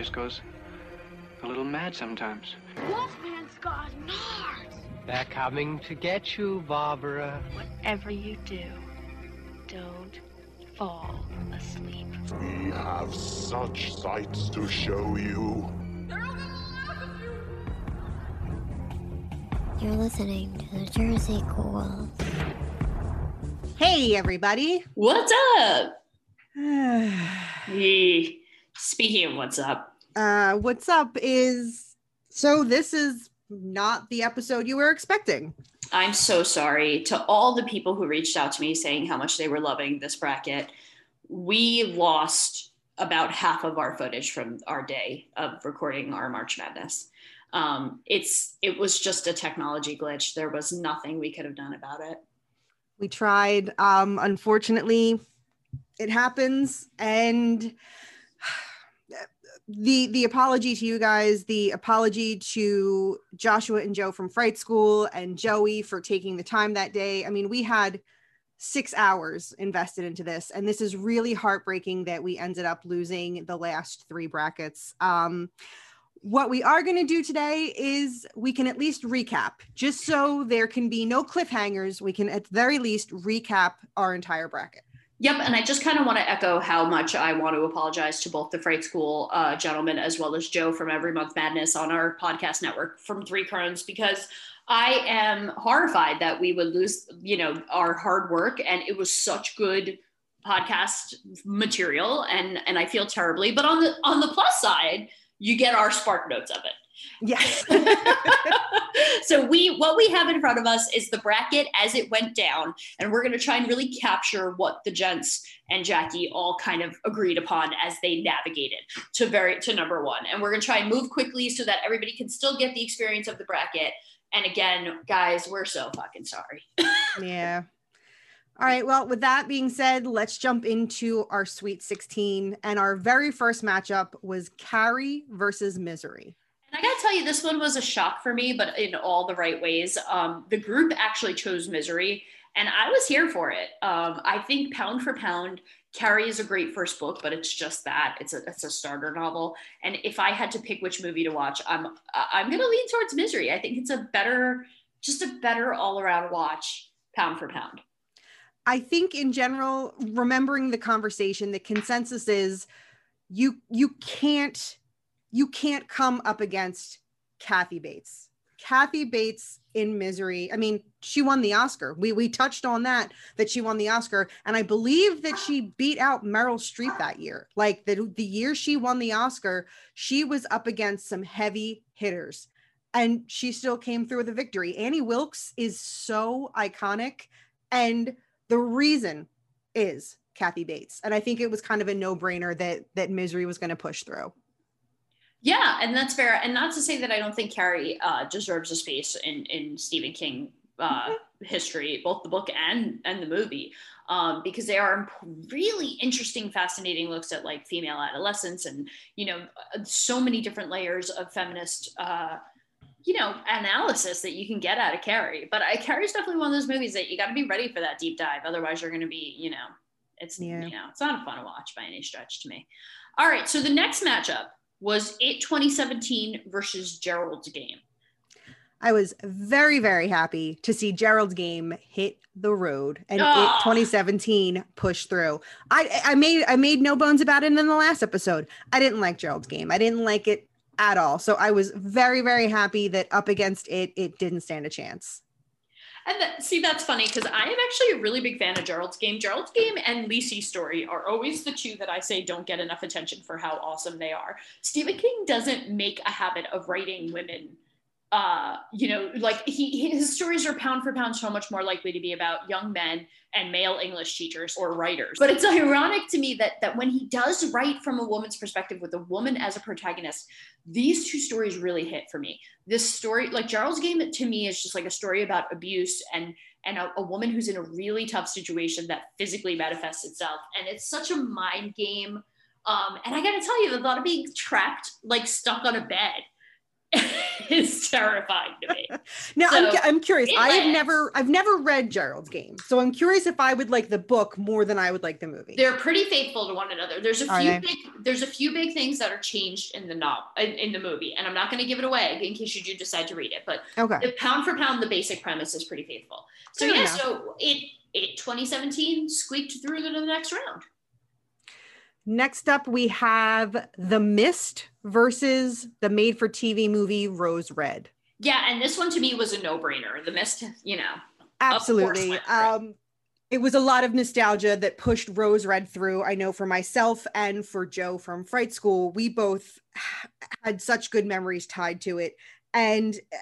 Just goes a little mad sometimes. Wolfman's got nards. They're coming to get you, Barbara. Whatever you do, don't fall asleep. We have such sights to show you. You're listening to the Jersey Ghouls. Hey, everybody. What's up? Hey, Speaking of what's up, uh, what's up is so this is not the episode you were expecting. I'm so sorry to all the people who reached out to me saying how much they were loving this bracket. We lost about half of our footage from our day of recording our March Madness. Um, it's it was just a technology glitch. There was nothing we could have done about it. We tried. Um, unfortunately, it happens, and the the apology to you guys, the apology to Joshua and Joe from Fright School, and Joey for taking the time that day. I mean, we had six hours invested into this, and this is really heartbreaking that we ended up losing the last three brackets. Um, what we are going to do today is we can at least recap, just so there can be no cliffhangers. We can at the very least recap our entire bracket. Yep, and I just kind of want to echo how much I want to apologize to both the Fright School uh, gentlemen as well as Joe from Every Month Madness on our podcast network from Three Crones because I am horrified that we would lose, you know, our hard work and it was such good podcast material and and I feel terribly. But on the on the plus side, you get our spark notes of it. Yes. so we what we have in front of us is the bracket as it went down and we're going to try and really capture what the gents and Jacki all kind of agreed upon as they navigated to very to number 1 and we're going to try and move quickly so that everybody can still get the experience of the bracket and again guys we're so fucking sorry yeah. All right. Well, with that being said, let's jump into our Sweet 16. And our very first matchup was Carrie versus Misery. And I gotta tell you, this one was a shock for me, but in all the right ways. Um, the group actually chose Misery, and I was here for it. Um, I think pound for pound, Carrie is a great first book, but it's just that it's a it's a starter novel. And if I had to pick which movie to watch, I'm I'm gonna lean towards Misery. I think it's a better, just a better all around watch, pound for pound. I think in general, remembering the conversation, the consensus is you you can't you can't come up against Kathy Bates. Kathy Bates in Misery. I mean, she won the Oscar. We we touched on that that she won the Oscar, and I believe that she beat out Meryl Streep that year. Like the the year she won the Oscar, she was up against some heavy hitters, and she still came through with a victory. Annie Wilkes is so iconic, and the reason is Kathy Bates, and I think it was kind of a no brainer that that Misery was going to push through. Yeah, and that's fair. And not to say that I don't think Carrie uh, deserves a space in in Stephen King uh, mm-hmm. history, both the book and and the movie, um, because they are really interesting, fascinating looks at like female adolescence and you know so many different layers of feminist. Uh, you know, analysis that you can get out of Carrie, but I Carrie's definitely one of those movies that you got to be ready for that deep dive. Otherwise, you're going to be, you know, it's yeah. you know, it's not a fun to watch by any stretch to me. All right, so the next matchup was it 2017 versus Gerald's game. I was very, very happy to see Gerald's game hit the road and oh. it ah. 2017 push through. I I made I made no bones about it in the last episode. I didn't like Gerald's game. I didn't like it at all. So I was very, very happy that up against it, it didn't stand a chance. And that, see, that's funny because I am actually a really big fan of Gerald's game. Gerald's game and Lisey's story are always the two that I say don't get enough attention for how awesome they are. Stephen King doesn't make a habit of writing women uh, you know, like he his stories are pound for pound so much more likely to be about young men and male English teachers or writers. But it's ironic to me that that when he does write from a woman's perspective with a woman as a protagonist, these two stories really hit for me. This story, like Gerald's Game, to me is just like a story about abuse and and a, a woman who's in a really tough situation that physically manifests itself, and it's such a mind game. Um, and I gotta tell you, the thought of being trapped, like stuck on a bed, is terrifying to me. now So, I'm, I'm curious. I have lands. never I've never read Gerald's Game, so I'm curious if I would like the book more than I would like the movie. They're pretty faithful to one another. There's a Are few they? big there's a few big things that are changed in the novel in, in the movie, and I'm not going to give it away in case you do decide to read it. But okay. the pound for pound, the basic premise is pretty faithful. So Fair yeah, enough. so it it 2017 squeaked through to the next round. Next up, we have The Mist versus the made for TV movie Rose Red. Yeah, and this one to me was a no brainer. The mist, you know. Absolutely. it. Um, it was a lot of nostalgia that pushed Rose Red through. I know for myself and for Joe from Fright School, we both had such good memories tied to it. And eh,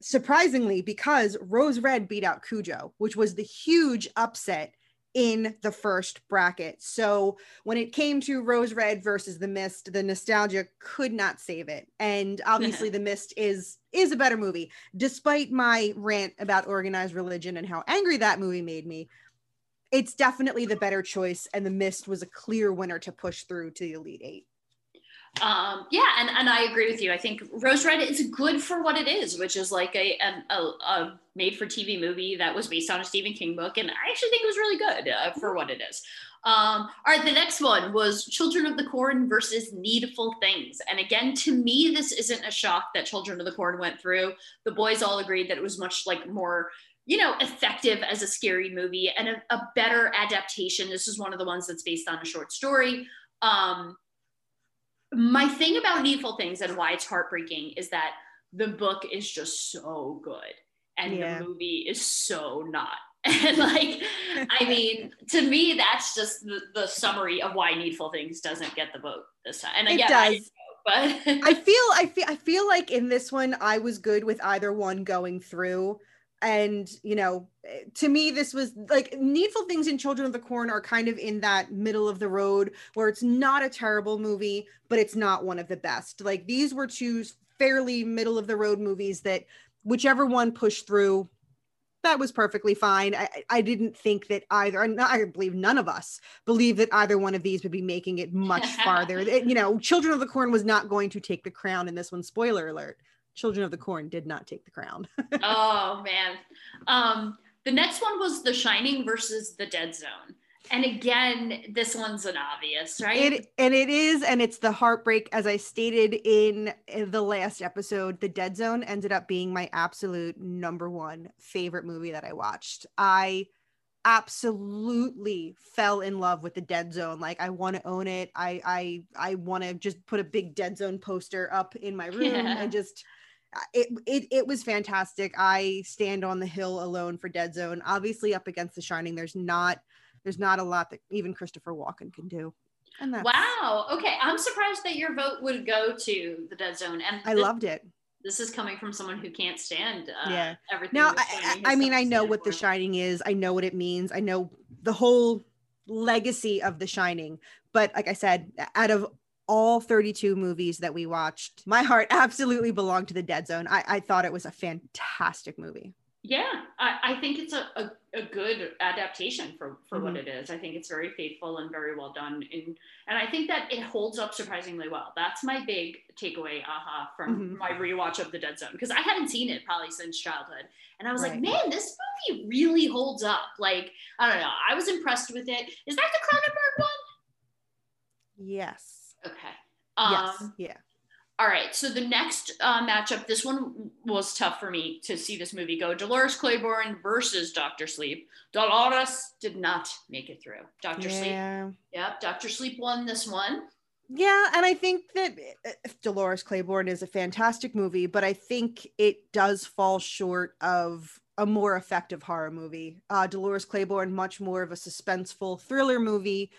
surprisingly, because Rose Red beat out Cujo, which was the huge upset in the first bracket. So when it came to Rose Red versus The Mist, the nostalgia could not save it. And obviously The Mist is is a better movie. Despite my rant about organized religion and how angry that movie made me, it's definitely the better choice and The Mist was a clear winner to push through to the Elite 8. Um, yeah, and, and I agree with you. I think Rose Red is good for what it is, which is like a, a, a made for TV movie that was based on a Stephen King book. And I actually think it was really good uh, for what it is. Um, all right, the next one was Children of the Corn versus Needful Things. And again, to me, this isn't a shock that Children of the Corn went through. The boys all agreed that it was much like more you know, effective as a scary movie and a, a better adaptation. This is one of the ones that's based on a short story. Um, my thing about Needful Things and why it's heartbreaking is that the book is just so good and Yeah. the movie is so not. And like, I mean, to me, that's just the, the summary of why Needful Things doesn't get the vote this time. And It again, does. didn't but I feel I feel I feel like in this one I was good with either one going through. And you know, eh, to me, this was like Needful Things in Children of the Corn are kind of in that middle of the road where it's not a terrible movie, but it's not one of the best. Like these were two fairly middle of the road movies that whichever one pushed through, that was perfectly fine. I, I- didn't think that either, and I believe none of us believe that either one of these would be making it much farther. It- you know, Children of the Corn was not going to take the crown in this one. Spoiler alert: Children of the Corn did not take the crown. oh man. Um, the next one was The Shining versus The Dead Zone. And again, this one's an obvious, right? It and it is, and it's the heartbreak. As I stated in the last episode, The Dead Zone ended up being my absolute number one favorite movie that I watched. I absolutely fell in love with the Dead Zone. Like I want to own it. I I I want to just put a big Dead Zone poster up in my room Yeah. and just it, it it was fantastic. I stand on the hill alone for Dead Zone. Obviously up against The Shining, there's not there's not a lot that even Christopher Walken can do. And that's, wow. Okay. I'm surprised that your vote would go to The Dead Zone. And I this, loved it. this is coming from someone who can't stand uh, Yeah. everything. Now, I, I, I mean, I know what The. Shining is. I know what it means. I know the whole legacy of The Shining. But like I said, out of all 32 movies that we watched, my heart absolutely belonged to The Dead Zone. I, I thought it was a fantastic movie. Yeah, I, I think it's a, a, a good adaptation for, for what Mhm. it is. I think it's very faithful and very well done. And, and I think that it holds up surprisingly well. That's my big takeaway, aha, from Mhm. my rewatch of The Dead Zone. Because I hadn't seen it probably since childhood. And I was like, man, this movie really holds up. Like, I don't know. I was impressed with it. Is that the Cronenberg one? Yes. Okay. Um, yes. Yeah. all right. So the next uh, matchup, this one was tough for me to see this movie go. Dolores Claiborne versus Doctor Sleep. Dolores did not make it through. Doctor Sleep. Yeah. Yep. Doctor Sleep won this one. Yeah, and I think that uh, Dolores Claiborne is a fantastic movie, but I think it does fall short of a more effective horror movie. Uh, Dolores Claiborne, much more of a suspenseful thriller movie,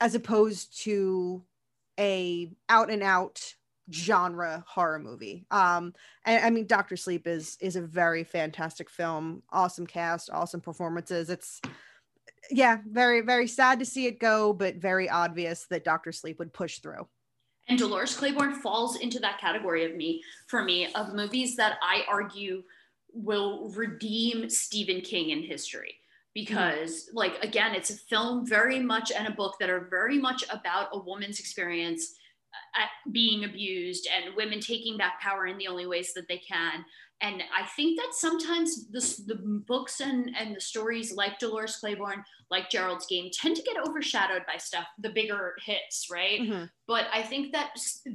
as opposed to a out and out genre horror movie. Um, and I mean, Doctor Sleep is is a very fantastic film. Awesome cast, awesome performances. It's yeah, very very sad to see it go, but very obvious that Doctor Sleep would push through. And Dolores Claiborne falls into that category of me for me of movies that I argue will redeem Stephen King in history because mm-hmm. like again it's a film very much and a book that are very much about a woman's experience at being abused and women taking back power in the only ways that they can and i think that sometimes this, the books and, and the stories like dolores claiborne like gerald's game tend to get overshadowed by stuff the bigger hits right mm-hmm. but i think that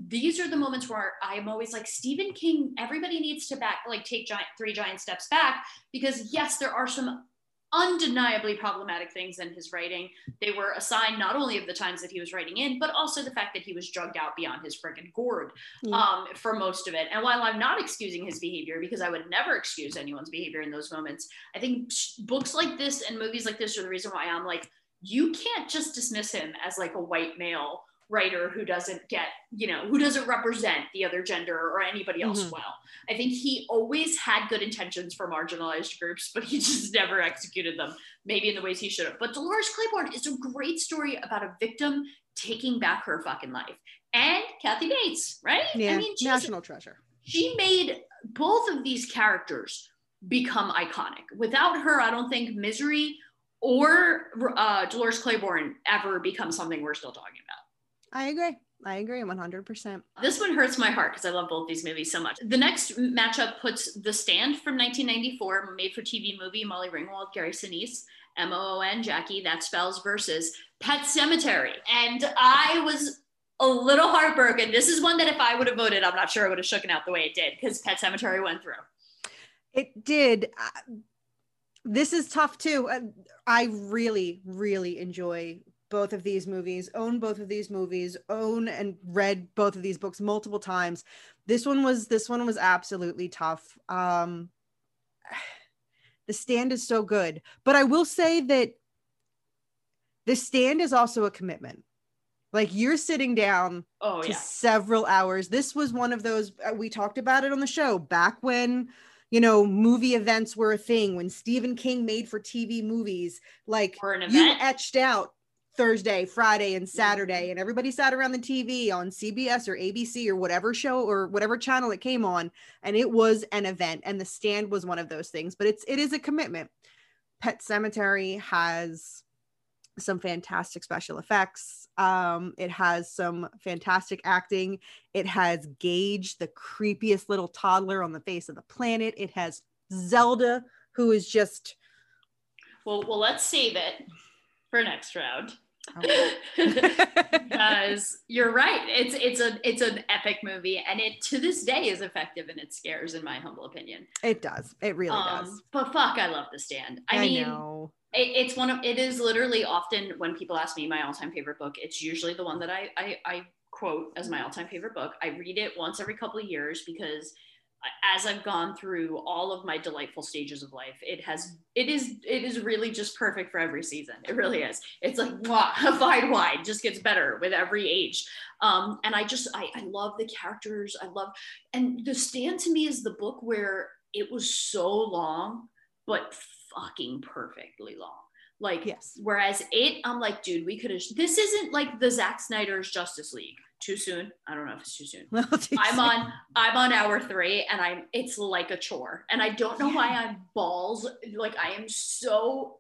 these are the moments where i'm always like stephen king everybody needs to back like take giant three giant steps back because yes there are some undeniably problematic things in his writing. They were a sign not only of the times that he was writing in, but also the fact that he was drugged out beyond his friggin' gourd um, for most of it. And while I'm not excusing his behavior, because I would never excuse anyone's behavior in those moments, I think books like this and movies like this are the reason why I'm like, you can't just dismiss him as like a white male writer who doesn't get, you know, who doesn't represent the other gender or anybody else mm-hmm. well. I think he always had good intentions for marginalized groups, but he just never executed them, maybe in the ways he should have. But Dolores Claiborne is a great story about a victim taking back her fucking life. And Kathy Bates, right? Yeah, I mean, national treasure. She made both of these characters become iconic. Without her, I don't think Misery or uh, Dolores Claiborne ever become something we're still talking about. I agree. I agree 100%. This one hurts my heart because I love both these movies so much. The next matchup puts The Stand from 1994, made for TV movie, Molly Ringwald, Gary Sinise, M O O N, Jacki, that spells versus Pet Sematary. And I was a little heartbroken. This is one that if I would have voted, I'm not sure I would have shooken out the way it did because Pet Sematary went through. It did. Uh, this is tough too. Uh, I really, really enjoy both of these movies, own both of these movies, own and read both of these books multiple times. This one was this one was absolutely tough. Um The Stand is so good, but I will say that The Stand is also a commitment. Like you're sitting down oh, to yeah. several hours. This was one of those uh, we talked about it on the show back when you know, movie events were a thing when Stephen King made for TV movies. Like you etched out Thursday, Friday, and Saturday, and everybody sat around the TV on CBS or ABC or whatever show or whatever channel it came on, and it was an event. And the stand was one of those things, but it's it is a commitment. Pet Sematary has some fantastic special effects. Um, it has some fantastic acting. It has Gage, the creepiest little toddler on the face of the planet. It has Zelda, who is just well. Well, let's save it for next round. because you're right. It's it's a it's an epic movie and it to this day is effective and it scares in my humble opinion. It does. It really um, does. but fuck i love the stand. I, I mean know. It, it's one of it is literally often when people ask me my all-time favorite book it's usually the one that i i, I quote as my all-time favorite book. I read it once every couple of years because as I've gone through all of my delightful stages of life, it has it is it is really just perfect for every season. It really is. It's like wow, wide wide just gets better with every age. Um, and I just I, I love the characters. I love and the stand to me is the book where it was so long, but fucking perfectly long. Like yes. Whereas it, I'm like, dude, we could have. This isn't like the Zack Snyder's Justice League too soon. I don't know if it's too soon. too I'm soon. on I'm on hour three and I'm it's like a chore. And I don't know yeah. why I'm balls like I am so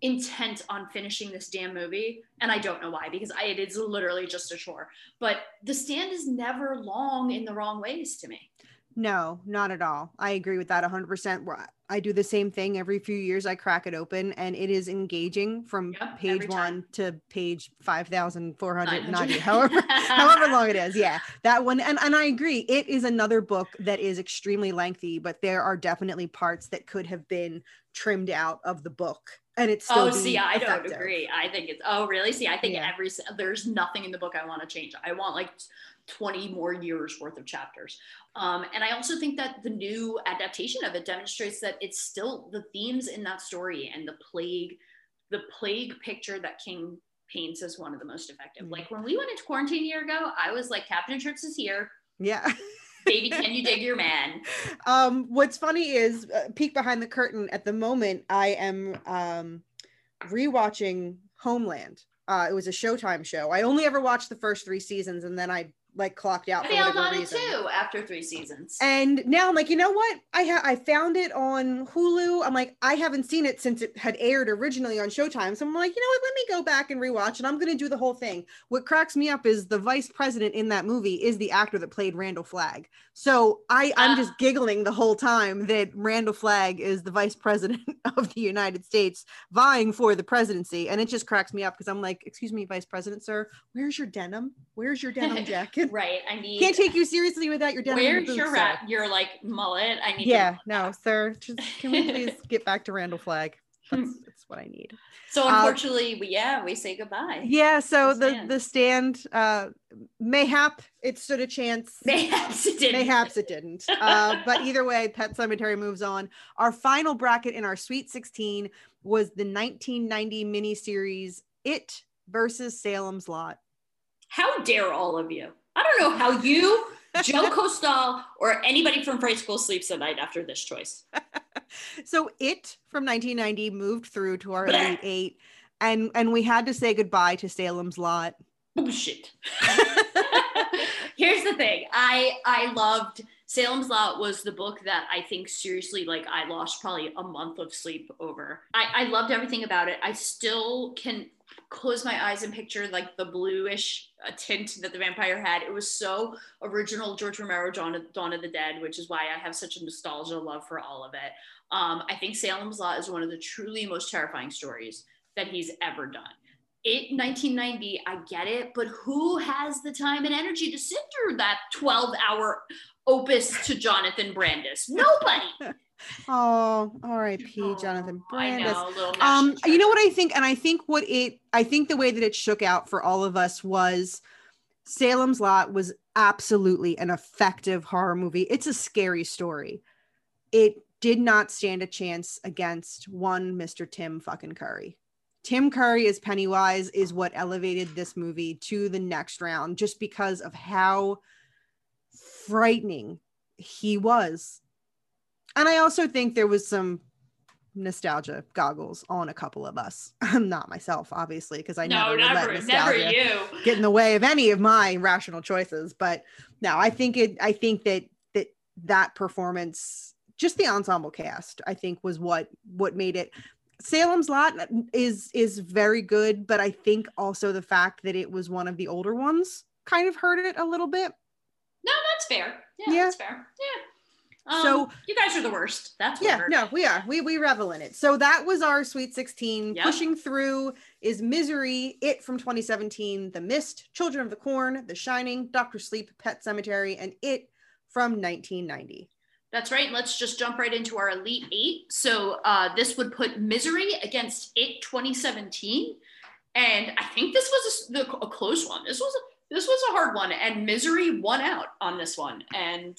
intent on finishing this damn movie and I don't know why because I, it is literally just a chore. But the stand is never long in the wrong ways to me. No, not at all. I agree with that 100%. I do the same thing every few years. I crack it open and it is engaging from yep, page one to page 5,490, however, however long it is. Yeah, that one. And, and I agree. It is another book that is extremely lengthy, but there are definitely parts that could have been trimmed out of the book and it's still oh see i don't agree i think it's oh really see i think yeah. every there's nothing in the book i want to change i want like 20 more years worth of chapters. Um, and I also think that the new adaptation of it demonstrates that it's still the themes in that story and the plague, the plague picture that King paints as one of the most effective. Mm-hmm. Like when we went into quarantine a year ago, I was like, Captain Trips is here. Yeah. Baby, can you dig your man? Um, what's funny is uh, peek behind the curtain. At the moment, I am um, rewatching Homeland. Uh, it was a Showtime show. I only ever watched the first three seasons, and then I like clocked out I bailed on it too after three seasons. And now I'm like, you know what? I ha- I found it on Hulu. I'm like, I haven't seen it since it had aired originally on Showtime. So I'm like, you know what? Let me go back and rewatch, and I'm going to do the whole thing. What cracks me up is the vice president in that movie is the actor that played Randall Flagg. So I I'm Ah. just giggling the whole time that Randall Flagg is the vice president of the United States vying for the presidency, and it just cracks me up because I'm like, excuse me, vice president, sir, where's your denim? Where's your denim jacket? right. I need Can't take you seriously without your denim. Where's your rat your like mullet? I need Yeah, no, sir. Just can we please get back to Randall Flagg? That's, that's what I need. So Uh, unfortunately, we, yeah, we say goodbye. Yeah, so The the Stand. the stand, uh, mayhap it stood a chance. Mayhaps it didn't. Mayhaps it didn't. Uh, but either way, Pet Sematary moves on. Our final bracket in our Sweet 16 was the 1990 miniseries It versus Salem's Lot. How dare all of you? I don't know how you, Joe Costal, or anybody from Fright School sleeps at night after this choice. So It from 1990 moved through to our Blech. Elite Eight, and and we had to say goodbye to Salem's Lot. Oh, Bullshit. Here's the thing. I I loved Salem's Lot was the book that I think seriously like I lost probably a month of sleep over. I, I loved everything about it. I still can close my eyes and picture like the bluish uh, tint that the vampire had. It was so original George Romero Dawn of, Dawn of the Dead, which is why I have such a nostalgia love for all of it. Um, I think Salem's Lot is one of the truly most terrifying stories that he's ever done it 1990 i get it but who has the time and energy to sit through that 12 hour opus to jonathan brandis nobody Oh, R.I.P. Jonathan Oh, Brandis. know, Um, you know what I think, and I think what it, I think the way that it shook out for all of us was Salem's Lot was absolutely an effective horror movie. It's a scary story. It did not stand a chance against one Mr. Tim fucking Curry. Tim Curry as Pennywise is what elevated this movie to the next round just because of how frightening he was. And I also think there was some nostalgia goggles on a couple of us. I'm not myself, obviously, because I no never, would let nostalgia never you get in the way of any of my rational choices. But no, I think it. I think that that that performance, just the ensemble cast, I think was what what made it. Salem's Lot is is very good, but I think also the fact that it was one of the older ones kind of hurt it a little bit. no that's fair yeah, Yeah. that's fair yeah um, So- you guys are the worst that's what yeah no we are we we revel in it so that was our sweet 16 Yep. pushing through is misery it from 2017 the mist children of the corn the shining dr sleep pet sematary and it from 1990 That's right. Let's just jump right into our Elite Eight. So uh, this would put Misery against It 2017, and I think this was a, the, a close one. This was a, this was a hard one, and Misery won out on this one. And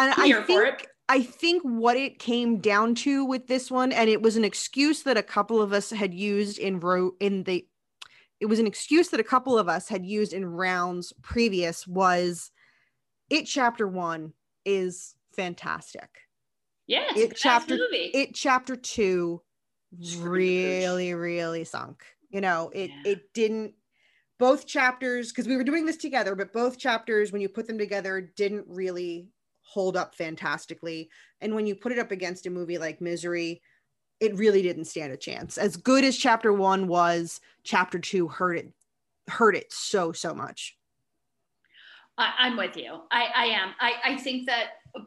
and I'm i think i think what it came down to with this one and it was an excuse that a couple of us had used in row in the it was an excuse that a couple of us had used in rounds previous was it chapter one is fantastic Yes, It chapter- movie. it chapter two Screwed the pooch. really really sunk you know it Yeah. it didn't both chapters because we were doing this together but both chapters when you put them together didn't really hold up fantastically and when you put it up against a movie like misery it really didn't stand a chance as good as chapter one was chapter two hurt it hurt it so so much I, I'm with you. I, I am. I, I think that uh,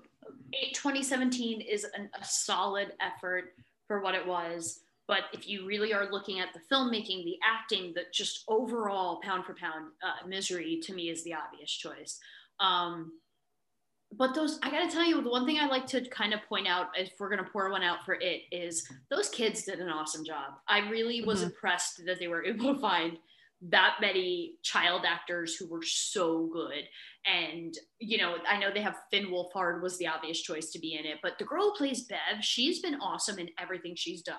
2017 is an, a solid effort for what it was. But if you really are looking at the filmmaking, the acting, the just overall pound for pound, uh, misery to me is the obvious choice. Um, but those, I gotta tell you, the one thing I like to kind of point out, if we're gonna pour one out for it, is those kids did an awesome job. I really was Mhm. impressed that they were able to find that many child actors who were so good. And, you know, I know they have Finn Wolfhard was the obvious choice to be in it, but the girl who plays Bev, she's been awesome in everything she's done.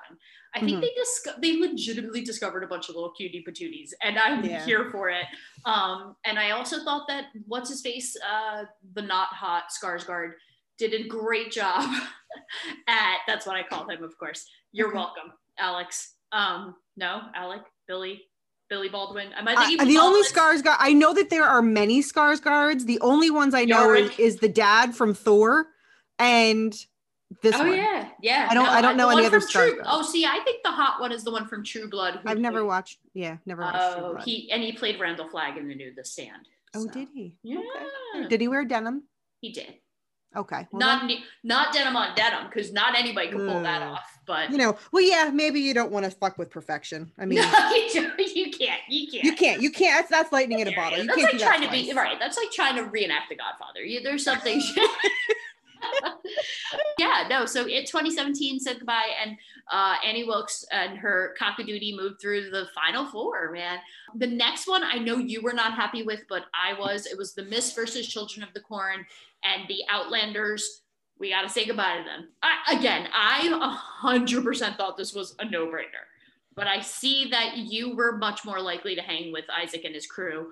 I think Mhm. they just they legitimately discovered a bunch of little cutie patooties, and I'm Yeah. here for it. Um, and I also thought that what's his face, uh, the not hot Skarsgård, did a great job at that's what I call him, of course. You're Okay. welcome, Alex. Um, no, Alec, Billy, Billy Baldwin. Am I Uh, thinking the only scars guard I know that there are many Skarsgårds. The only ones I know is, is the dad from Thor and this Oh one. yeah, yeah. I don't- I don't know any other Skarsgård. True. Oh, see, I think the hot one is the one from True Blood. who I've never played- watched. Yeah, never watched. True Oh, he and he played Randall Flagg in the new The Stand. oh, so, did he? Yeah, Okay. Did he wear denim? he did. Okay. well not then, not denim on denim because not anybody could pull that mm. off. But you know, well, yeah, maybe you don't want to fuck with perfection. I mean, no, you, don't- you can't. You can't. you can't. You can't. That's, that's lightning in a bottle. You That's like do that trying to be right. That's like trying to reenact The Godfather. You, there's something. yeah, no. So it 2017 said goodbye, and uh, Annie Wilkes and her cockadoodie moved through the final four. Man, the next one I know you were not happy with, but I was. It was the Mist versus Children of the Corn, and the Outlanders. We got to say goodbye to them. I, again, I 100% thought this was a no-brainer, but I see that you were much more likely to hang with Isaac and his crew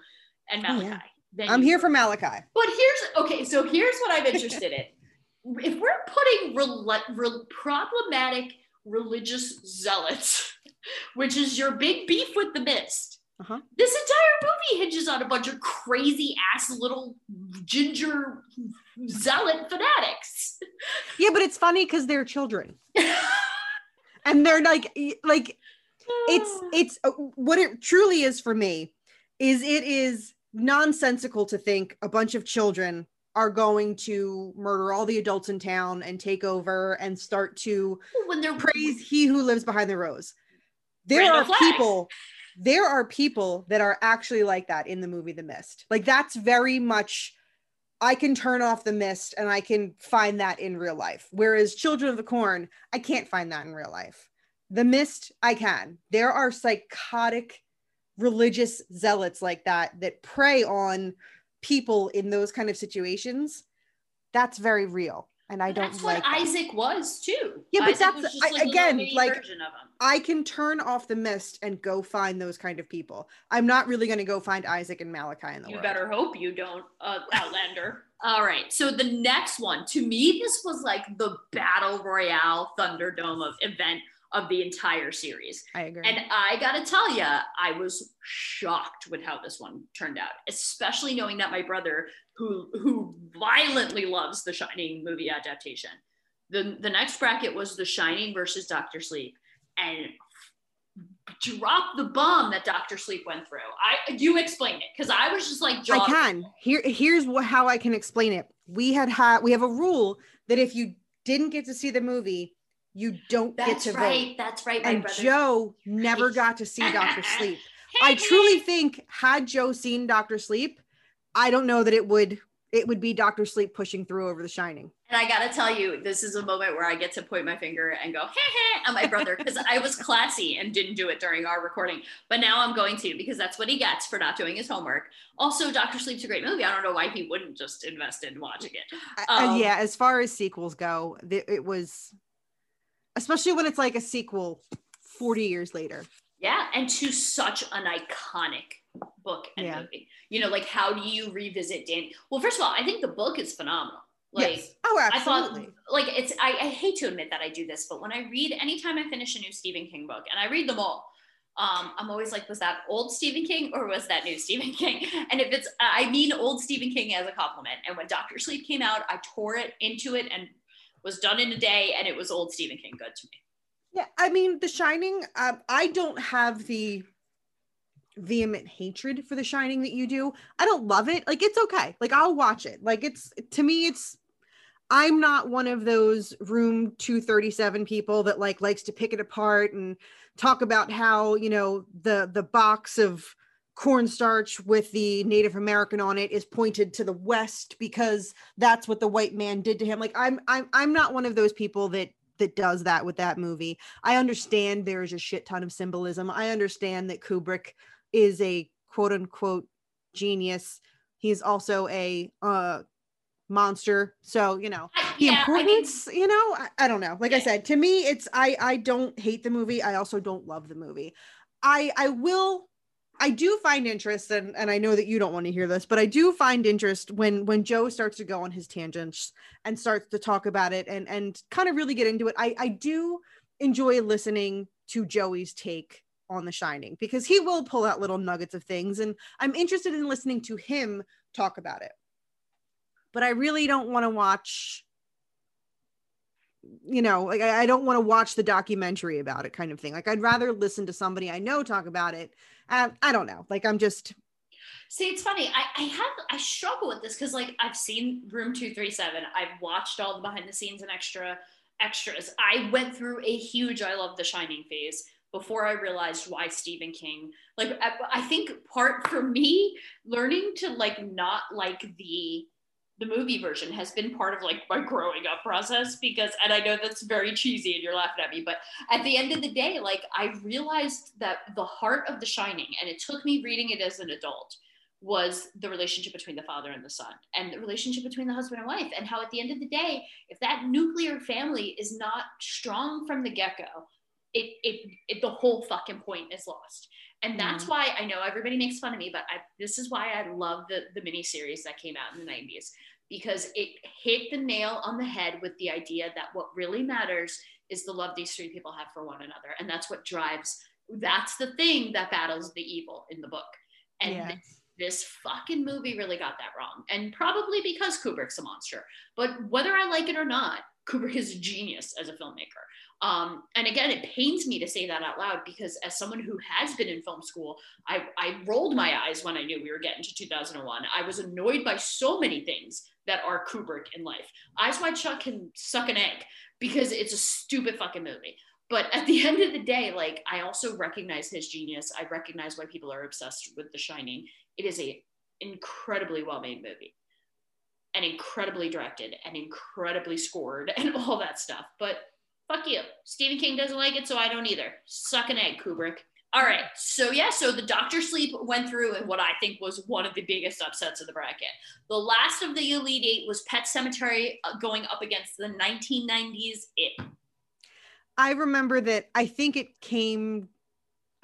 and Oh, Malachi. yeah. than I'm here were. for Malachi. But here's okay. So here's what I'm interested in. If we're putting rel- rel- problematic religious zealots, which is your big beef with the mist, Uh-huh. this entire movie hinges on a bunch of crazy ass little ginger zealot fanatics. Yeah, but it's funny because they're children, and they're like, like it's it's uh, what it truly is for me is it is nonsensical to think a bunch of children are going to murder all the adults in town and take over and start to when they're praise he who lives behind the rows. There Randall are people there are people that are actually like that in the movie the mist. Like that's very much i can turn off the mist and i can find that in real life. Whereas children of the corn i can't find that in real life. The mist i can. There are psychotic religious zealots like that that prey on people in those kind of situations that's very real and i But don't that's like what that. Isaac was too. Yeah, but Isaac that's- I- like again, like, version of him. I can turn off the mist and go find those kind of people. I'm not really going to go find Isaac and Malachi in the You world. better hope you don't, uh, Outlander. All right. So the next one, to me, this was like the battle royale Thunderdome of event of the entire series. I agree. And I gotta tell you, I was shocked with how this one turned out, especially knowing that my brother, who who violently loves the Shining movie adaptation, the the next bracket was The Shining versus Doctor Sleep, and drop the bomb that Doctor Sleep went through. I you explain it because I was just like, I can. Here, here's how I can explain it. We had had we have a rule that if you didn't get to see the movie, you don't get to right. vote. That's right. My And brother. Joe never got to see Doctor Sleep. I truly think had Joe seen Doctor Sleep, I don't know that it would it would be Doctor Sleep pushing through over The Shining. And I gotta tell you, this is a moment where I get to point my finger and go, hey, heh, at my brother, because I was classy and didn't do it during our recording. But now I'm going to because that's what he gets for not doing his homework. Also, Doctor Sleep's a great movie. I don't know why he wouldn't just invest in watching it. Uh, Um, yeah, as far as sequels go, it was especially when it's like a sequel 40 years later. Yeah, and to such an iconic book and Yeah. movie. You know, like how do you revisit Danny? Well, first of all, I think the book is phenomenal. Like yes. Oh, I absolutely. thought like it's I, I hate to admit that I do this, but when I read anytime I finish a new Stephen King book, and I read them all, um, I'm always like, was that old Stephen King or was that new Stephen King? And if it's I mean old Stephen King as a compliment. And when Doctor Sleep came out, I tore it into it and was done in a day, and it was old Stephen King good to me. Yeah, I mean, The Shining. Uh, I don't have the vehement hatred for The Shining that you do. I don't love it. Like it's okay. Like I'll watch it. Like it's to me, it's. I'm not one of those room 237 people that like likes to pick it apart and talk about how you know the the box of cornstarch with the Native American on it is pointed to the west because that's what the white man did to him. Like I'm I'm I'm not one of those people that that does that with that movie. I understand there's a shit ton of symbolism. I understand that Kubrick is a quote unquote genius. He's also a uh monster. So, you know, the yeah, I mean- importance, you know, I, I don't know. Like I said, to me, it's I I don't hate the movie. I also don't love the movie. I I will I do find interest and and I know that you don't want to hear this, but I do find interest when when Joe starts to go on his tangents and starts to talk about it and and kind of really get into it. I I do enjoy listening to Joey's take on The Shining because he will pull out little nuggets of things and I'm interested in listening to him talk about it. But I really don't want to watch you know, like I, I don't want to watch the documentary about it kind of thing. Like I'd rather listen to somebody I know talk about it. Um, I don't know. Like I'm just See, it's funny. I, I have I struggle with this because like I've seen Room Two Three Seven. I've watched all the behind the scenes and extra extras. I went through a huge I love The Shining phase before I realized why Stephen King. Like I, I think part for me learning to like not like the the movie version has been part of like my growing up process because and I know that's very cheesy and you're laughing at me but at the end of the day like I realized that the heart of The Shining and it took me reading it as an adult was the relationship between the father and the son and the relationship between the husband and wife and how at the end of the day if that nuclear family is not strong from the get-go it, it, it the whole fucking point is lost. And that's mm. why i know everybody makes fun of me but I, this is why i love the the miniseries that came out in the 90s because it hit the nail on the head with the idea that what really matters is the love these three people have for one another. And that's what drives that's the thing that battles the evil in the book. And Yeah. this, this fucking movie really got that wrong. And probably because kubrick's a monster. But whether i like it or not kubrick is a genius as a filmmaker. Um, and again it pains me to say that out loud because as someone who has been in film school I, I rolled my eyes when i knew we were getting to 2001 i was annoyed by so many things that are kubrick in life. Eyes wide shut can suck an egg because it's a stupid fucking movie. But at the end of the day like i also recognize his genius. I recognize why people are obsessed with the shining. It is a incredibly well made movie and incredibly directed and incredibly scored and all that stuff. But fuck you. Stephen king doesn't like it so i don't either. Suck an egg kubrick. All right. So yeah so the doctor sleep went through and what i think was one of the biggest upsets of the bracket. The last of the elite eight was pet sematary uh, going up against the 1990s it. I remember that I think it came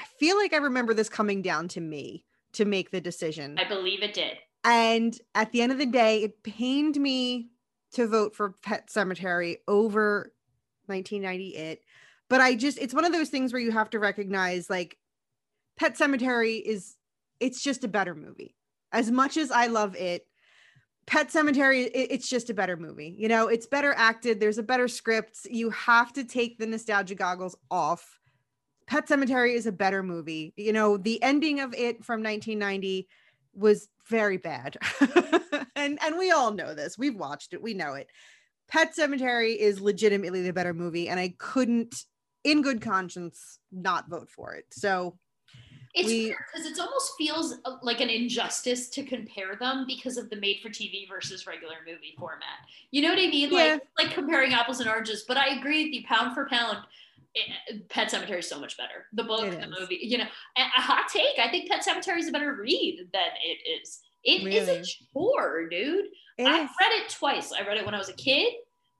I feel like I remember this coming down to me to make the decision. i believe it did And at the end of the day, it pained me to vote for Pet Sematary over 1998. But I just, it's one of those things where you have to recognize like Pet Sematary is, it's just a better movie. As much as I love it, Pet Sematary, it- it's just a better movie. You know, it's better acted. There's a better script. You have to take the nostalgia goggles off. Pet Sematary is a better movie. You know, the ending of it from 1990 was very bad. and and we all know this. We've watched it. We know it. Pet Sematary is legitimately the better movie and I couldn't in good conscience not vote for it. So It's weird because it almost feels uh, like an injustice to compare them because of the made for TV versus regular movie format. You know what I mean? Yeah. Like like comparing apples and oranges. But I agree with you, pound for pound. Eh, Pet Sematary is so much better. The book, It the is. movie, you know, a, a hot take. I think Pet Sematary is a better read than it is. It is Really? a chore, dude. it I is- read it twice. I read it when I was a kid,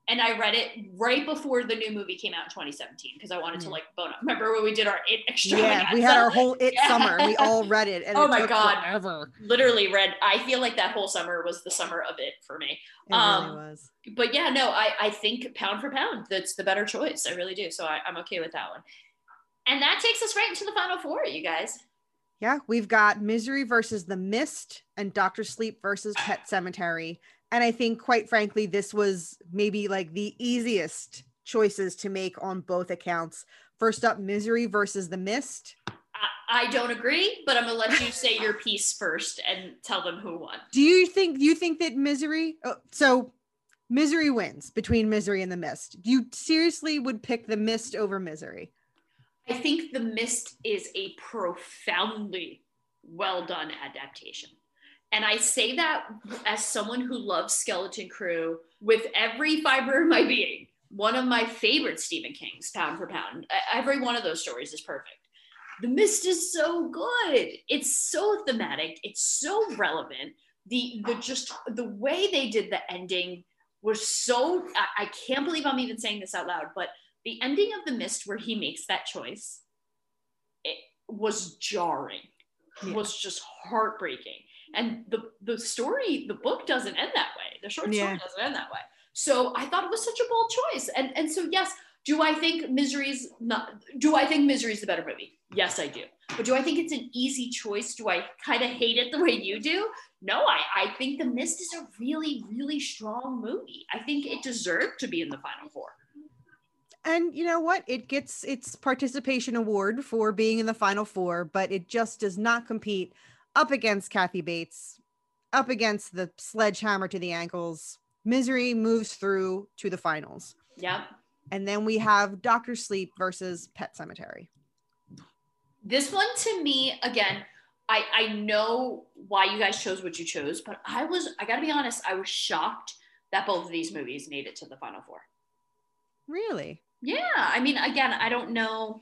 and I read it right before the new movie came out in 2017 because I wanted to Mm. like bone up. Remember when we did our it extra? yeah, we had our whole it Yeah. summer. We all read it. And Oh it my God. forever. literally read. I feel like that whole summer was the summer of it for me. It Um, really was. But yeah, no, I I think pound for pound, that's the better choice. I really do. So I, I'm okay with that one. And that takes us right into the final four, you guys. Yeah, we've got Misery versus The Mist and Doctor Sleep versus Pet Sematary. And I think, quite frankly, this was maybe like the easiest choices to make on both accounts. First up, Misery versus The Mist. I, I don't agree, but I'm gonna let you say your piece first and tell them who won. Do you think? You think that Misery? Oh, so Misery wins between Misery and The Mist. You seriously would pick The Mist over Misery? I think The Mist is a profoundly well done adaptation. And I say that as someone who loves Skeleton Crew with every fiber of my being. One of my favorite Stephen King's, pound for pound. Every one of those stories is perfect. The Mist is so good. It's so thematic. It's so relevant. The the just the way they did the ending was so I, I can't believe I'm even saying this out loud, but the ending of The Mist where he makes that choice, it was jarring. Yeah. Was just heartbreaking. And the the story, the book doesn't end that way. The short story Yeah. doesn't end that way. So I thought it was such a bold choice. And and so yes, do I think Misery's not do I think Misery's the better movie? Yes, I do. But do I think it's an easy choice? Do I kind of hate it the way you do? No, I, I think The Mist is a really, really strong movie. I think it deserved to be in the final four. and you know what it gets its participation award for being in the final four but it just does not compete up against kathy bates up against the sledgehammer to the ankles misery moves through to the finals Yeah. and then we have dr sleep versus pet sematary This one to me, again, I, I know why you guys chose what you chose, but I was, I gotta be honest, I was shocked that both of these movies made it to the final four. really Yeah. I mean, again, I don't know.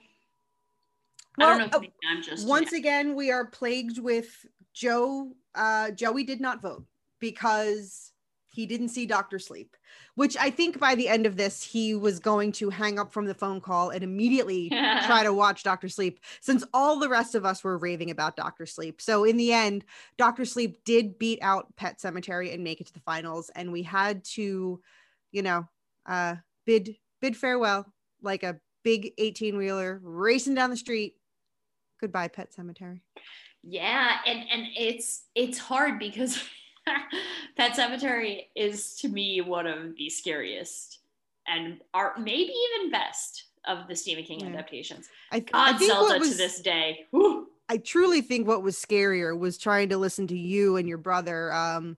I Well, don't know if maybe I'm just once again we are plagued with joe uh joey did not vote because he didn't see dr sleep which i think by the end of this he was going to hang up from the phone call and immediately try to watch dr sleep since all the rest of us were raving about dr sleep. So in the end dr sleep did beat out pet sematary and make it to the finals and we had to you know uh bid bid farewell like a big 18 wheeler racing down the street goodbye pet sematary Yeah, and and it's it's hard because Pet Sematary is to me one of the scariest and are maybe even best of the Stephen King Yeah. adaptations. i, I God think Zelda was to this day. Whew. I truly think what was scarier was trying to listen to you and your brother um,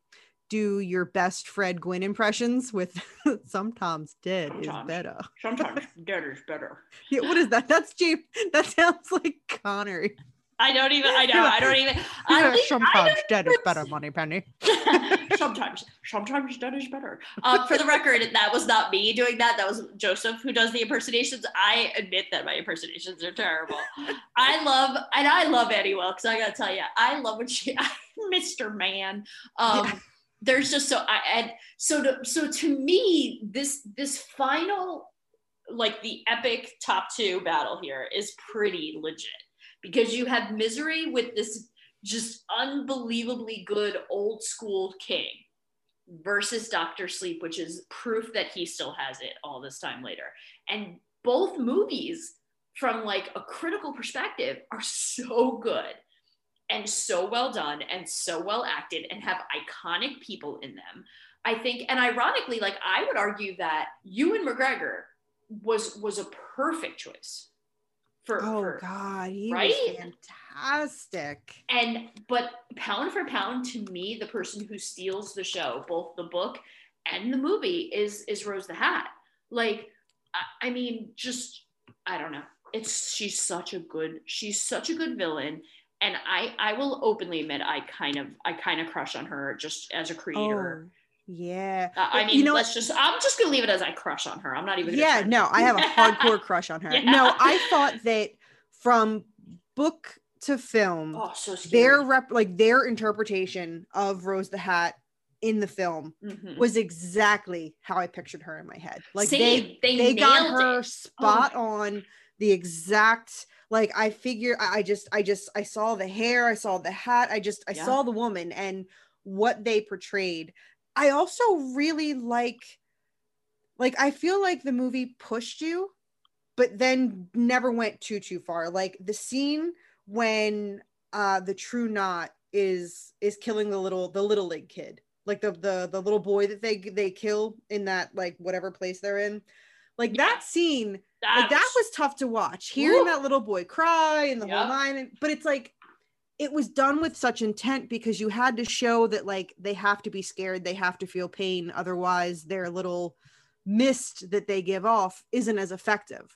do your best Fred Gwynne impressions with sometimes dead is better. Sometimes dead is better. Yeah, what is that? That's James. That sounds like Connery. I don't even. I know. I don't even. I sometimes I dead is better, Moneypenny. sometimes, sometimes dead is better. Uh, for the record, that was not me doing that. That was Joseph who does the impersonations. I admit that my impersonations are terrible. I love, and I love Annie Wilkes. I gotta tell you, I love when she, Mr. Man. Um, Yeah. There's just so I and so to so to me this this final like the epic top two battle here is pretty legit because you have misery with this just unbelievably good old school king versus Doctor Sleep, which is proof that he still has it all this time later. And both movies, from like a critical perspective, are so good and so well done and so well acted and have iconic people in them. I think, and ironically, like I would argue that Ewan McGregor was was a perfect choice for, Oh for God, he right? was fantastic. and but pound for pound to me the person who steals the show both the book and the movie is is rose the hat like I, I mean just i don't know it's she's such a good she's such a good villain and i i will openly admit i kind of i kind of crush on her just as a creator Oh, yeah. Uh, i mean you know let's just i'm just gonna leave it as i crush on her i'm not even gonna yeah no i have a hardcore crush on her Yeah. no i thought that from book to film oh so their rep like their interpretation of rose the hat in the film Mhm. was exactly how i pictured her in my head like Same. they They they got her it. spot on the exact like i figure I, just i just i saw the hair i saw the hat i just i Yeah. saw the woman and what they portrayed i also really like like i feel like the movie pushed you but then never went too too far like the scene when uh the true knot is is killing the little the little league kid like the the the little boy that they they kill in that like whatever place they're in like Yeah. that scene like that was tough to watch. Hearing that little boy cry and the Yeah. whole nine and, but it's like it was done with such intent because you had to show that like they have to be scared. They have to feel pain. Otherwise their little mist that they give off isn't as effective.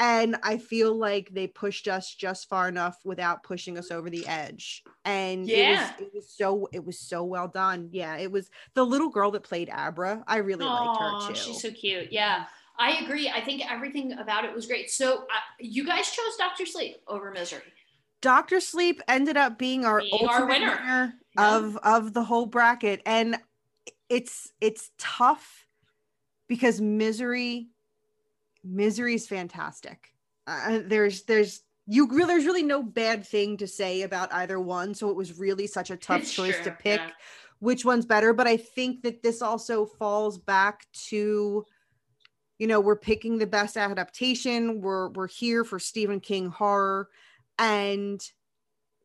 And i feel like they pushed us just far enough without pushing us over the edge. And Yeah. it was it was so it was so well done. Yeah it was the little girl that played abra. I really liked her too She's so cute. Yeah, I agree. I think everything about it was great. So uh, you guys chose Doctor Sleep over Misery. Doctor Sleep ended up being our Being our winner. winner Yeah. of of the whole bracket, and it's it's tough because misery misery is fantastic. Uh, there's there's you really there's really no bad thing to say about either one, so it was really such a tough choice to pick yeah. which one's better. But I think that this also falls back to you know we're picking the best adaptation. We're we're here for stephen king horror. And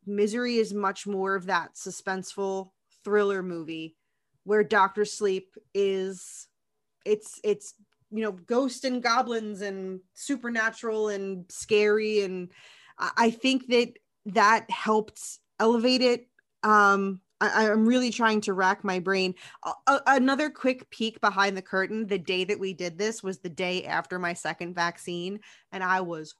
misery is much more of that suspenseful thriller movie where doctor sleep is it's it's you know ghosts and goblins and supernatural and scary. And i, think that that helped elevate it. Um I, i'm really trying to rack my brain. A- another quick peek behind the curtain the day that we did this was the day after my second vaccine and i was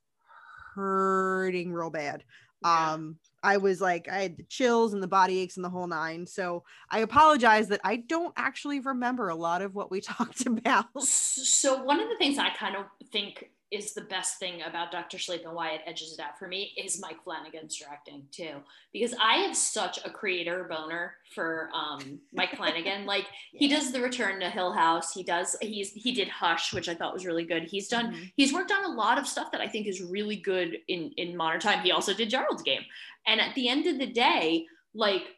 hurting real bad. Yeah. um i was like i had the chills and the body aches and the whole nine so i apologize that i don't actually remember a lot of what we talked about. So one of the things I kind of think is the best thing about Doctor Sleep and why it edges it out for me is Mike Flanagan's directing too, because I have such a creator boner for um, Mike Flanagan. like he does The Return to Hill House, he does he's he did Hush, which I thought was really good. He's done Mhm. he's worked on a lot of stuff that I think is really good in in modern time. He also did Gerald's Game, and at the end of the day, like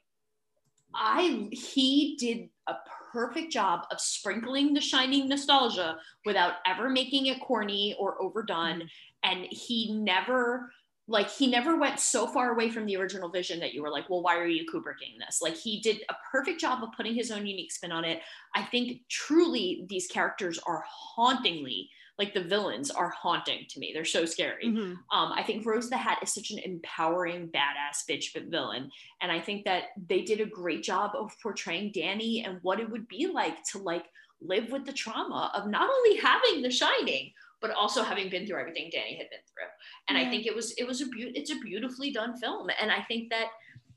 I he did a perfect job of sprinkling the shining nostalgia without ever making it corny or overdone. Mm-hmm. And he never like he never went so far away from the original vision that you were like well why are you kubricking this? Like he did a perfect job of putting his own unique spin on it. I think truly these characters are hauntingly like the villains are haunting to me. They're so scary. Mhm. um, I think Rose the Hat is such an empowering, badass bitch villain, and I think that they did a great job of portraying Danny and what it would be like to like live with the trauma of not only having The Shining, but also having been through everything Danny had been through. And I think it was it was a beau- it's a beautifully done film, and I think that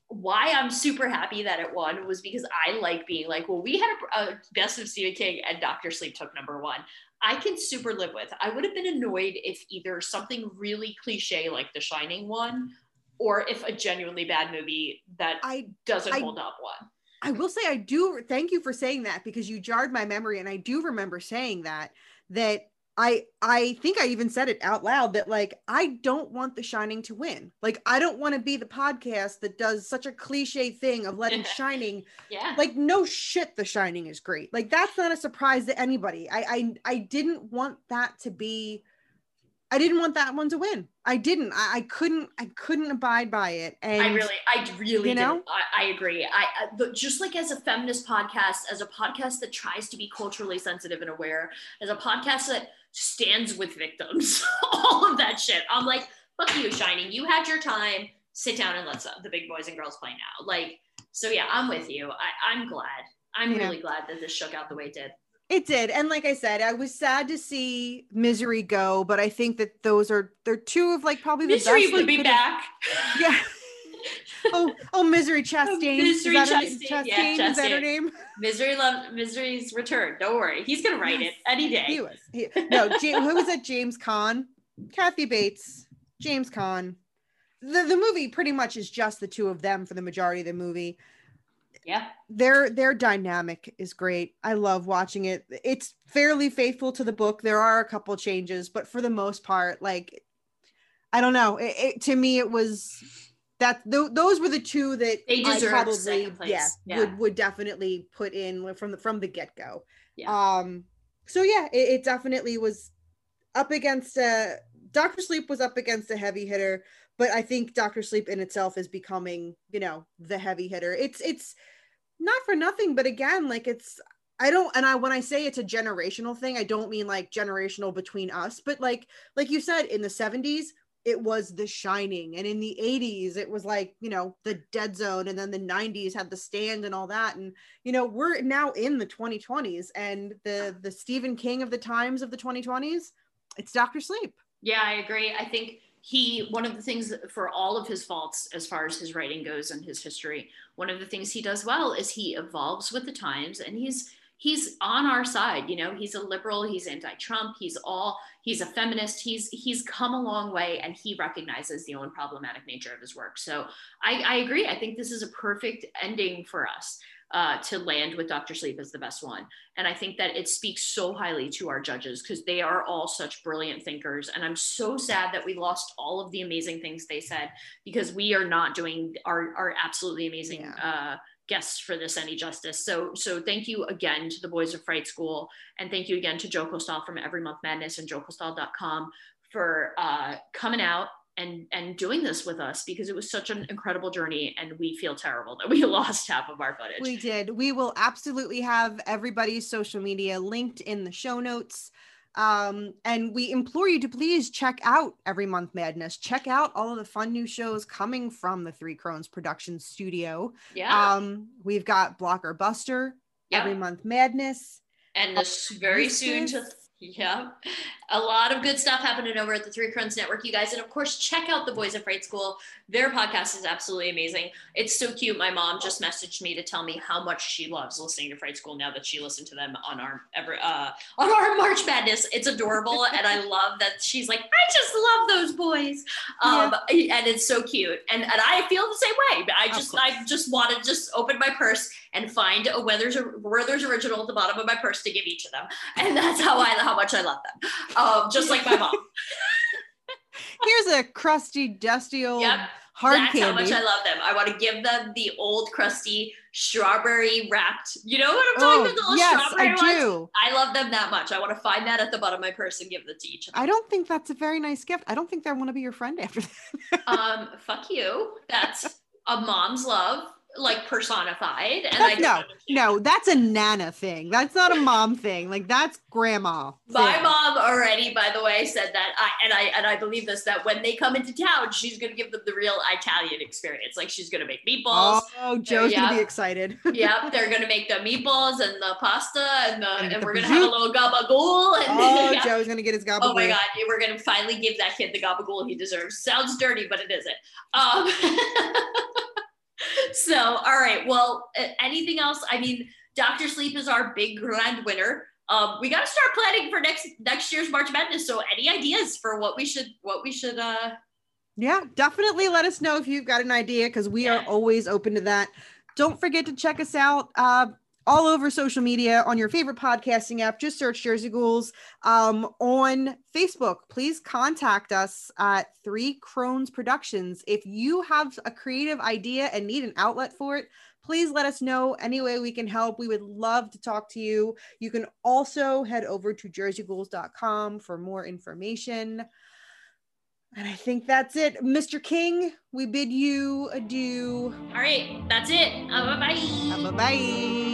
why I'm super happy that it won was because I like being like, well, we had a, a best of Stephen King and Doctor Sleep took number one. I can super live with. I would have been annoyed if either something really cliche like The Shining won, or if a genuinely bad movie that i doesn't I- hold up won. I will say I do thank you for saying that because you jarred my memory and I do remember saying that that I I think I even said it out loud that like I don't want The Shining to win. Like I don't want to be the podcast that does such a cliche thing of letting Shining Yeah. like no shit The Shining is great. Like that's not a surprise to anybody. I I I didn't want that to be I didn't want that one to win. I didn't. I, I couldn't I couldn't abide by it. And I really, I really, you know? I, I agree. I, I just like as a feminist podcast, as a podcast that tries to be culturally sensitive and aware, as a podcast that stands with victims, all of that shit. I'm like, fuck you, Shining. You had your time. Sit down and let's uh, the big boys and girls play now. Like, so yeah, I'm with you. I, I'm glad. I'm Yeah. really glad that this shook out the way it did. It did. And like I said, I was sad to see Misery go, but I think that those are they're two of like probably the Misery best would be back. Yeah. oh, oh, Misery oh, Chastain. Misery is Chastain, Chastain, yeah, is that her name? Misery love Misery's return. Don't worry, he's gonna write it any day. He was. He, no, Ja- who was it? James Caan, Kathy Bates, James Caan. The the movie pretty much is just the two of them for the majority of the movie. Yeah. their their dynamic is great. I love watching it. It's fairly faithful to the book. There are a couple changes, but for the most part, like I don't know. It, it- to me, it was that th- those were the two that They I probably yeah, Yeah. would would definitely put in from the from the get go. Yeah. Um. So yeah, it, it definitely was up against uh Doctor Sleep was up against a heavy hitter, but I think Doctor Sleep in itself is becoming, you know, the heavy hitter. It's it's not for nothing, but again, like it's I don't and I when I say it's a generational thing, I don't mean like generational between us, but like like you said in the 70s it was the shining and in the 80s it was like you know the dead zone and then the 90s had the stand and all that and you know we're now in the 2020s and the the stephen king of the times of the 2020s it's dr sleep Yeah, I agree. I think he, one of the things for all of his faults as far as his writing goes and his history, one of the things he does well is he evolves with the times and he's, he's on our side. You know, he's a liberal, he's anti Trump, he's all, He's a feminist. He's he's come a long way, and he recognizes the own problematic nature of his work. So I, I agree. I think this is a perfect ending for us uh, to land with Dr. Sleep as the best one. And I think that it speaks so highly to our judges because they are all such brilliant thinkers. And I'm so sad that we lost all of the amazing things they said because we are not doing our, our absolutely amazing yeah. uh, guests for this any justice. So, so thank you again to the Boys of Fright School. And thank you again to Joe Costal from Every Month Madness and joecostal.com for uh, coming out and and doing this with us because it was such an incredible journey and we feel terrible that we lost half of our footage. We did. We will absolutely have everybody's social media linked in the show notes. Um, and we implore you to please check out every month madness. Check out all of the fun new shows coming from the three crones production studio. Yeah. Um, we've got Block or Buster yep. every month madness and this very soon to yeah. A lot of good stuff happening over at the Three Crones Network, you guys. And of course, check out the Boys of Fright School. Their podcast is absolutely amazing. It's so cute. My mom just messaged me to tell me how much she loves listening to Fright School now that she listened to them on our every uh on our March Madness. It's adorable. and I love that she's like, I just love those boys. Um yeah. and it's so cute. And and I feel the same way. I just I just want to just open my purse and find a Werther's Werther's original at the bottom of my purse to give each of them. And that's how I how much I love them. Um, just like my mom. Here's a crusty, dusty old yep. hard That's candy. how much I love them. I want to give them the old, crusty, strawberry wrapped. You know what I'm talking oh, about? The little yes, strawberry I do. I love them that much. I want to find that at the bottom of my purse and give it to each. I don't think that's a very nice gift. I don't think I want to be your friend after that. um, fuck you. That's a mom's love like personified. And I no, no, that's a nana thing. That's not a mom thing. Like that's grandma. My mom already, by the way, said that I and I and I believe this that when they come into town, she's gonna give them the real Italian experience. Like she's gonna make meatballs. Oh, Joe's yeah. gonna be excited. yep, they're gonna make the meatballs and the pasta and the and, and we're gonna have a little gabagool. And oh, yeah. Joe's gonna get his gabagool. Oh my god, we're gonna finally give that kid the gabagool he deserves. Sounds dirty, but it isn't. Um, so, all right. Well, anything else? I mean, Doctor Sleep is our big grand winner. Um, we got to start planning for next next year's March Madness. So, any ideas for what we should what we should? uh Yeah, definitely let us know if you've got an idea because we yeah. are always open to that. Don't forget to check us out. Uh, all over social media on your favorite podcasting app. Just search Jersey Ghouls um, on Facebook. Please contact us at Three Crones Productions. If you have a creative idea and need an outlet for it, please let us know any way we can help. We would love to talk to you. You can also head over to jerseyghouls.com for more information. And I think that's it. Mr. King, we bid you adieu. All right, that's it. Bye bye. Bye bye.